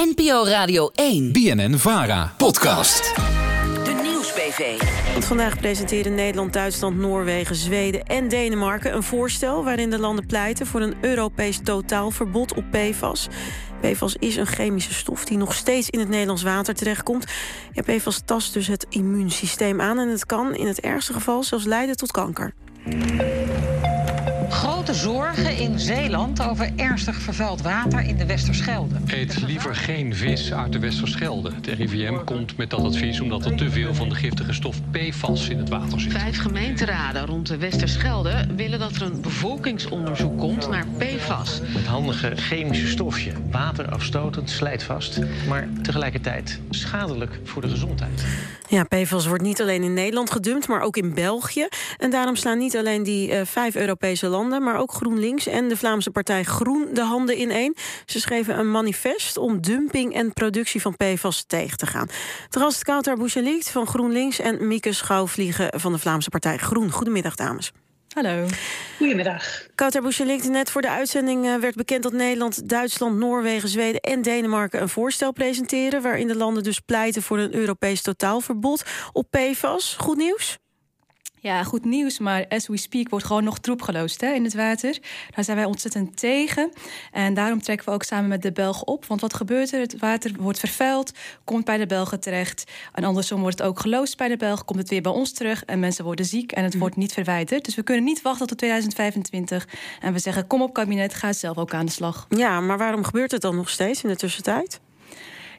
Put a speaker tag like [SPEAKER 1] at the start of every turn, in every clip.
[SPEAKER 1] NPO Radio 1.
[SPEAKER 2] BNN Vara. Podcast.
[SPEAKER 1] De Nieuwsbv.
[SPEAKER 3] Want vandaag presenteren Nederland, Duitsland, Noorwegen, Zweden en Denemarken een voorstel waarin de landen pleiten voor een Europees totaalverbod op PFAS. PFAS is een chemische stof die nog steeds in het Nederlands water terechtkomt. Ja, PFAS tast dus het immuunsysteem aan en het kan in het ergste geval zelfs leiden tot kanker.
[SPEAKER 4] Grote zorgen Zeeland over ernstig vervuild water in de Westerschelde.
[SPEAKER 5] Eet liever geen vis uit de Westerschelde. Het RIVM komt met dat advies omdat er te veel van de giftige stof PFAS in het water zit.
[SPEAKER 6] Vijf gemeenteraden rond de Westerschelde willen dat er een bevolkingsonderzoek komt naar PFAS.
[SPEAKER 7] Het handige chemische stofje, waterafstotend, slijt vast, maar tegelijkertijd schadelijk voor de gezondheid.
[SPEAKER 3] Ja, PFAS wordt niet alleen in Nederland gedumpt, maar ook in België. En daarom slaan niet alleen die uh, vijf Europese landen, maar ook GroenLinks en de Vlaamse partij Groen de handen ineen. Ze schreven een manifest om dumping en productie van PFAS tegen te gaan. Terras Kouter Boucheliet van GroenLinks en Mieke Schouwvliegen van de Vlaamse partij Groen. Goedemiddag, dames.
[SPEAKER 8] Hallo.
[SPEAKER 9] Goedemiddag.
[SPEAKER 3] Kouter Bouchelik, net voor de uitzending eh, werd bekend dat Nederland, Duitsland, Noorwegen, Zweden en Denemarken een voorstel presenteren. Waarin de landen dus pleiten voor een Europees totaalverbod op PFAS. Goed nieuws?
[SPEAKER 8] Ja, goed nieuws, maar as we speak wordt gewoon nog troep geloosd hè, in het water. Daar zijn wij ontzettend tegen. En daarom trekken we ook samen met de Belgen op. Want wat gebeurt er? Het water wordt vervuild, komt bij de Belgen terecht. En andersom wordt het ook geloosd bij de Belgen, komt het weer bij ons terug. En mensen worden ziek en het wordt niet verwijderd. Dus we kunnen niet wachten tot 2025. En we zeggen, kom op kabinet, ga zelf ook aan de slag.
[SPEAKER 3] Ja, maar waarom gebeurt het dan nog steeds in de tussentijd?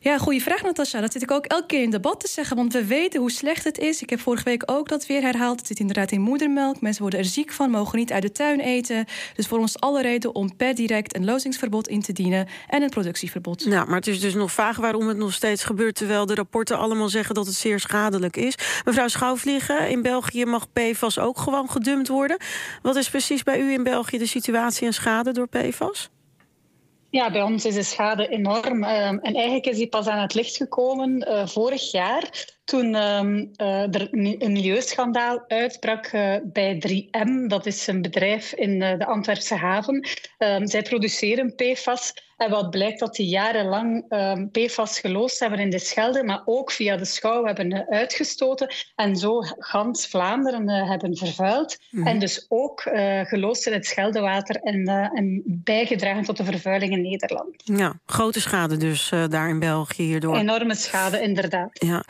[SPEAKER 8] Ja, goede vraag, Natasja. Dat zit ik ook elke keer in debat te zeggen. Want we weten hoe slecht het is. Ik heb vorige week ook dat weer herhaald. Het zit inderdaad in moedermelk. Mensen worden er ziek van, mogen niet uit de tuin eten. Dus voor ons alle reden om per direct een lozingsverbod in te dienen en een productieverbod.
[SPEAKER 3] Ja, maar het is dus nog vaag waarom het nog steeds gebeurt. Terwijl de rapporten allemaal zeggen dat het zeer schadelijk is. Mevrouw Schouwvliegen, in België mag PFAS ook gewoon gedumpt worden. Wat is precies bij u in België de situatie en schade door PFAS?
[SPEAKER 9] Ja, bij ons is de schade enorm. Ehm, en eigenlijk is die pas aan het licht gekomen uh, vorig jaar. Toen um, uh, er een milieuschandaal uitbrak uh, bij 3M. Dat is een bedrijf in de Antwerpse haven. Um, zij produceren PFAS. En wat blijkt dat die jarenlang um, PFAS geloosd hebben in de Schelde, maar ook via de schouw hebben uitgestoten en zo gans Vlaanderen hebben vervuild. Mm. En dus ook geloosd in het Scheldewater en, en, bijgedragen tot de vervuiling in Nederland.
[SPEAKER 3] Ja, grote schade dus daar in België hierdoor.
[SPEAKER 9] Enorme schade, inderdaad.
[SPEAKER 3] Ja.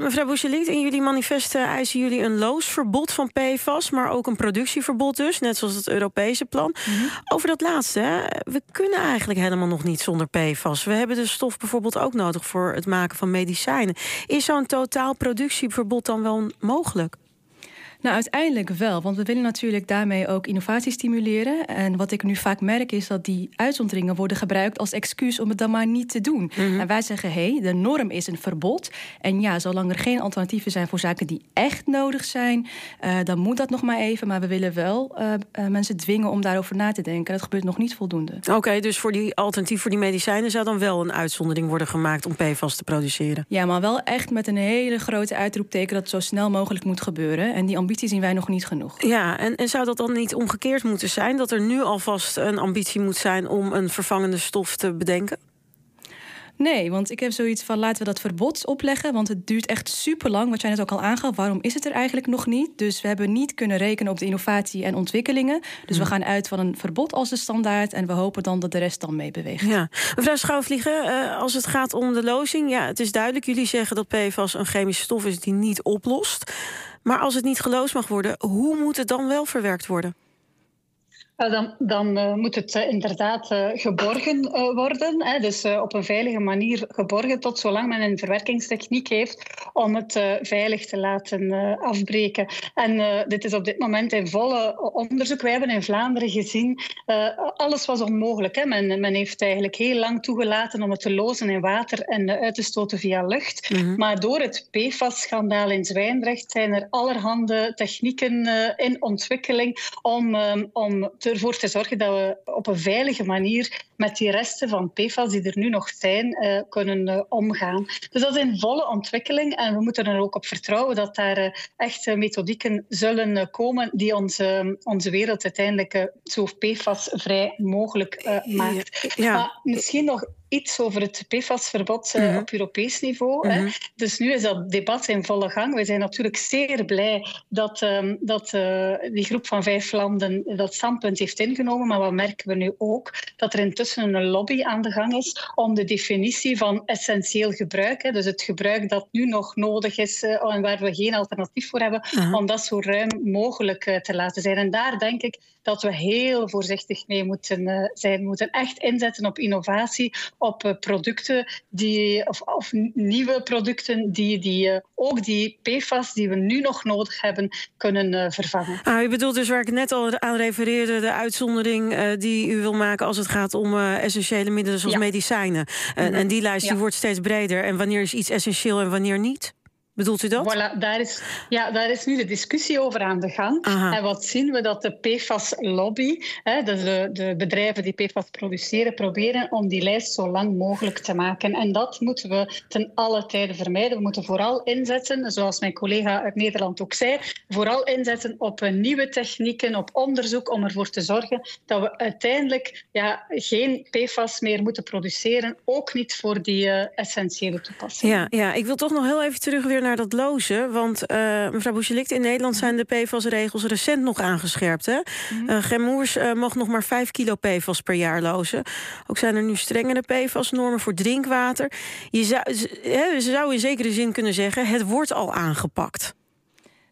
[SPEAKER 3] Mevrouw Boucheliet, in jullie manifest eisen jullie een loosverbod van PFAS, maar ook een productieverbod dus, net zoals het Europese plan. Mm -hmm. Over dat laatste, hè? we kunnen eigenlijk helemaal nog niet zonder PFAS. We hebben de stof bijvoorbeeld ook nodig voor het maken van medicijnen. Is zo'n totaal productieverbod dan wel mogelijk?
[SPEAKER 8] Nou, uiteindelijk wel, want we willen natuurlijk daarmee ook innovatie stimuleren. En wat ik nu vaak merk is dat die uitzonderingen worden gebruikt als excuus om het dan maar niet te doen. Mm -hmm. En wij zeggen, hé, hey, de norm is een verbod. En ja, zolang er geen alternatieven zijn voor zaken die echt nodig zijn, uh, dan moet dat nog maar even. Maar we willen wel uh, uh, mensen dwingen om daarover na te denken. Dat gebeurt nog niet voldoende.
[SPEAKER 3] Oké, okay, dus voor die alternatief voor die medicijnen zou dan wel een uitzondering worden gemaakt om PFAS te produceren?
[SPEAKER 8] Ja, maar wel echt met een hele grote uitroepteken dat het zo snel mogelijk moet gebeuren. En die ambitie zien wij nog niet genoeg.
[SPEAKER 3] Ja, en, en zou dat dan niet omgekeerd moeten zijn? Dat er nu alvast een ambitie moet zijn om een vervangende stof te bedenken?
[SPEAKER 8] Nee, want ik heb zoiets van laten we dat verbod opleggen. Want het duurt echt super lang. Wat jij net ook al aangaf. Waarom is het er eigenlijk nog niet? Dus we hebben niet kunnen rekenen op de innovatie en ontwikkelingen. Dus we gaan uit van een verbod als de standaard. En we hopen dan dat de rest dan meebeweegt.
[SPEAKER 3] Ja. Mevrouw Schouwvliegen, uh, als het gaat om de lozing. Ja, het is duidelijk. Jullie zeggen dat PFAS een chemische stof is die niet oplost. Maar als het niet geloosd mag worden, hoe moet het dan wel verwerkt worden?
[SPEAKER 9] Dan, dan uh, moet het uh, inderdaad uh, geborgen worden. Hè? Dus op een veilige manier geborgen tot zolang men een verwerkingstechniek heeft om het veilig te laten afbreken. En dit is op dit moment in volle onderzoek. Wij hebben in Vlaanderen gezien, alles was onmogelijk. Hè? Men, men, heeft eigenlijk heel lang toegelaten om het te lozen in water en uit te stoten via lucht. Mm -hmm. Maar door het PFAS-schandaal in Zwijndrecht zijn er allerhande technieken in ontwikkeling om, um, om ervoor te zorgen dat we op een veilige manier met die resten van PFAS die er nu nog zijn, uh, kunnen uh, omgaan. Dus dat is in volle ontwikkeling en we moeten er ook op vertrouwen dat daar uh, echt methodieken zullen komen die onze, onze wereld uiteindelijk zo PFAS-vrij mogelijk maakt. Ja. Maar misschien nog iets over het PFAS-verbod -hmm. op Europees niveau. Mm -hmm. Dus nu is dat debat in volle gang. We zijn natuurlijk zeer blij dat, um, dat uh, die groep van vijf landen dat standpunt heeft ingenomen. Maar wat merken we nu ook? Dat er intussen een lobby aan de gang is om de definitie van essentieel gebruik, hè, dus het gebruik dat nu nog nodig is uh, en waar we geen alternatief voor hebben, uh -huh. om dat zo ruim mogelijk uh, te laten zijn. En daar denk ik dat we heel voorzichtig mee moeten zijn. We moeten echt inzetten op innovatie, op producten die, of, of nieuwe producten die, die ook die PFAS die we nu nog nodig hebben, kunnen vervangen.
[SPEAKER 3] Ah, u bedoelt dus waar ik net al aan refereerde, de uitzondering die u wil maken als het gaat om uh, essentiële middelen zoals ja. medicijnen. Uh, mm-hmm. En die lijst die wordt steeds breder. En wanneer is iets essentieel en wanneer niet? Bedoelt u dat?
[SPEAKER 9] Voilà, daar is, ja, daar is nu de discussie over aan de gang. Aha. En wat zien we? Dat de PFAS-lobby, de, de bedrijven die PFAS produceren, proberen om die lijst zo lang mogelijk te maken. En dat moeten we ten alle tijden vermijden. We moeten vooral inzetten, zoals mijn collega uit Nederland ook zei, vooral inzetten op nieuwe technieken, op onderzoek, om ervoor te zorgen dat we uiteindelijk ja, geen PFAS meer moeten produceren. Ook niet voor die uh, essentiële toepassingen.
[SPEAKER 3] Ja, ja, ik wil toch nog heel even terug weer naar dat lozen. Want uh, mevrouw Bouchelikt, in Nederland zijn de PFAS-regels recent nog aangescherpt. Hè? Mm -hmm. uh, Gemoers uh, mag nog maar 5 kilo PFAS per jaar lozen. Ook zijn er nu strengere PFAS-normen voor drinkwater. Je zou, je zou in zekere zin kunnen zeggen, het wordt al aangepakt.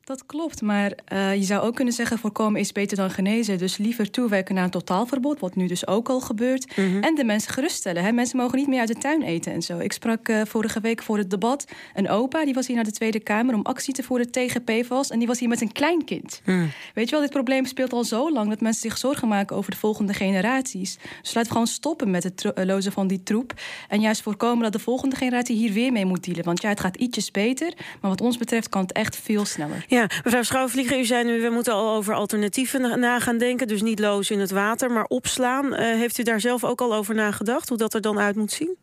[SPEAKER 8] Dat klopt, maar uh, je zou ook kunnen zeggen... voorkomen is beter dan genezen. Dus liever toewerken naar een totaalverbod... wat nu dus ook al gebeurt. Mm -hmm. En de mensen geruststellen. Hè? Mensen mogen niet meer uit de tuin eten en zo. Ik sprak uh, vorige week voor het debat een opa... die was hier naar de Tweede Kamer om actie te voeren tegen PFAS... en die was hier met zijn kleinkind. Mm. Weet je wel, dit probleem speelt al zo lang... dat mensen zich zorgen maken over de volgende generaties. Dus laten we gewoon stoppen met het lozen van die troep... en juist voorkomen dat de volgende generatie hier weer mee moet dealen. Want ja, het gaat ietsjes beter... maar wat ons betreft kan het echt veel sneller.
[SPEAKER 3] Ja, mevrouw Schouwvlieger, u zei nu... we moeten al over alternatieven na gaan denken. Dus niet lozen in het water, maar opslaan. Uh, heeft u daar zelf ook al over nagedacht? Hoe dat er dan uit moet zien?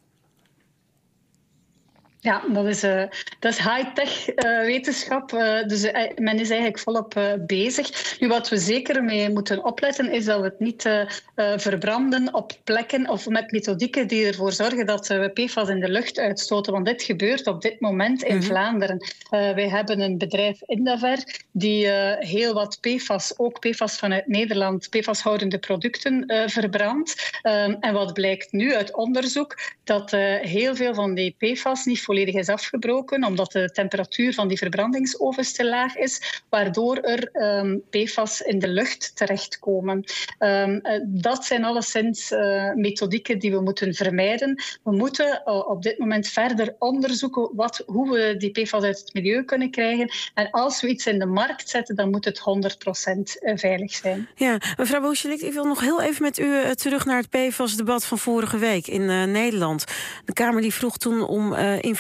[SPEAKER 9] Ja, dat is, uh, dat is high-tech uh, wetenschap. Uh, dus men is eigenlijk volop bezig. Nu, wat we zeker mee moeten opletten, is dat we het niet verbranden op plekken of met methodieken die ervoor zorgen dat we PFAS in de lucht uitstoten. Want dit gebeurt op dit moment in mm -hmm. Vlaanderen. wij hebben een bedrijf Indaver die heel wat PFAS, ook PFAS vanuit Nederland, PFAS-houdende producten verbrandt. Um, en wat blijkt nu uit onderzoek? Dat heel veel van die PFAS niet volledig is afgebroken, omdat de temperatuur van die verbrandingsovens te laag is, waardoor er um, PFAS in de lucht terechtkomen. Um, dat zijn alleszins uh, methodieken die we moeten vermijden. We moeten uh, op dit moment verder onderzoeken wat, hoe we die PFAS uit het milieu kunnen krijgen. En als we iets in de markt zetten, dan moet het 100% veilig zijn.
[SPEAKER 3] Ja, mevrouw Boeschelik, ik wil nog heel even met u terug naar het PFAS-debat van vorige week in Nederland. De Kamer die vroeg toen om informatie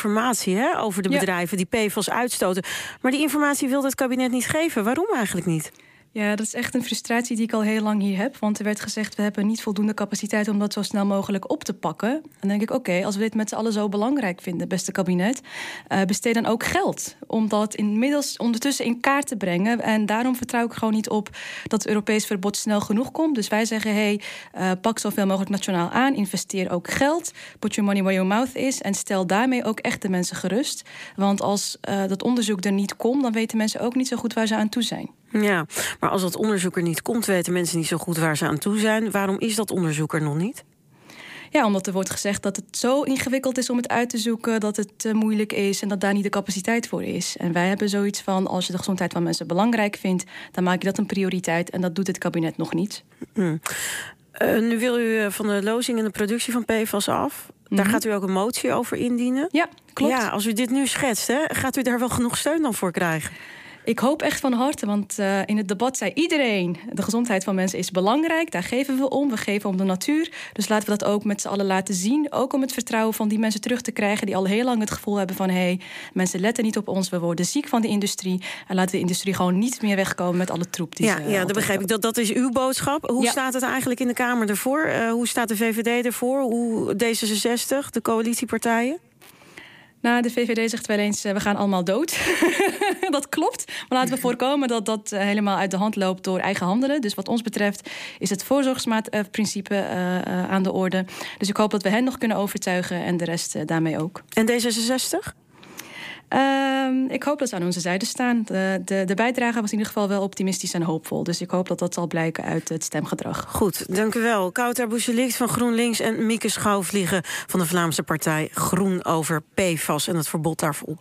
[SPEAKER 3] hè, over de bedrijven die PFAS uitstoten. Maar die informatie wilde het kabinet niet geven. Waarom eigenlijk niet?
[SPEAKER 8] Ja, dat is echt een frustratie die ik al heel lang hier heb. Want er werd gezegd, we hebben niet voldoende capaciteit om dat zo snel mogelijk op te pakken. Dan denk ik, oké, als we dit met z'n allen zo belangrijk vinden, beste kabinet, uh, besteed dan ook geld om dat inmiddels ondertussen in kaart te brengen. En daarom vertrouw ik gewoon niet op dat het Europees verbod snel genoeg komt. Dus wij zeggen, hey, uh, pak zoveel mogelijk nationaal aan, investeer ook geld, put your money where your mouth is en stel daarmee ook echt de mensen gerust. Want als uh, dat onderzoek er niet komt, dan weten mensen ook niet zo goed waar ze aan toe zijn.
[SPEAKER 3] Ja, maar als dat onderzoek er niet komt, weten mensen niet zo goed waar ze aan toe zijn. Waarom is dat onderzoek er nog niet?
[SPEAKER 8] Ja, omdat er wordt gezegd dat het zo ingewikkeld is om het uit te zoeken, dat het uh, moeilijk is en dat daar niet de capaciteit voor is. En wij hebben zoiets van: als je de gezondheid van mensen belangrijk vindt, dan maak je dat een prioriteit. En dat doet het kabinet nog niet.
[SPEAKER 3] Mm. Uh, nu wil u van de lozing en de productie van PFAS af. Daar mm -hmm. gaat u ook een motie over indienen.
[SPEAKER 8] Ja, klopt.
[SPEAKER 3] Ja, als u dit nu schetst, hè, gaat u daar wel genoeg steun dan voor krijgen?
[SPEAKER 8] Ik hoop echt van harte, want uh, in het debat zei iedereen... de gezondheid van mensen is belangrijk, daar geven we om. We geven om de natuur. Dus laten we dat ook met z'n allen laten zien. Ook om het vertrouwen van die mensen terug te krijgen... die al heel lang het gevoel hebben van... hé, hey, mensen letten niet op ons, we worden ziek van de industrie. En laten de industrie gewoon niet meer wegkomen met alle troep die
[SPEAKER 3] ja, ze... Ja, dat begrijp ik. Dat, dat is uw boodschap. Hoe ja. staat het eigenlijk in de Kamer ervoor? Uh, hoe staat de VVD ervoor? Hoe D66, de coalitiepartijen?
[SPEAKER 8] Nou, de VVD zegt wel eens, uh, we gaan allemaal dood. dat klopt. Maar laten we voorkomen dat dat uh, helemaal uit de hand loopt door eigen handelen. Dus wat ons betreft is het voorzorgsprincipe uh, aan de orde. Dus ik hoop dat we hen nog kunnen overtuigen en de rest daarmee ook.
[SPEAKER 3] En D66?
[SPEAKER 8] Um, ik hoop dat ze aan onze zijde staan. De, de, de, bijdrage was in ieder geval wel optimistisch en hoopvol. Dus ik hoop dat dat zal blijken uit het stemgedrag.
[SPEAKER 3] Goed, dank u wel. Kouter Bouchelicht van GroenLinks en Mieke Schouwvliegen van de Vlaamse partij Groen over PFAS en het verbod daarop.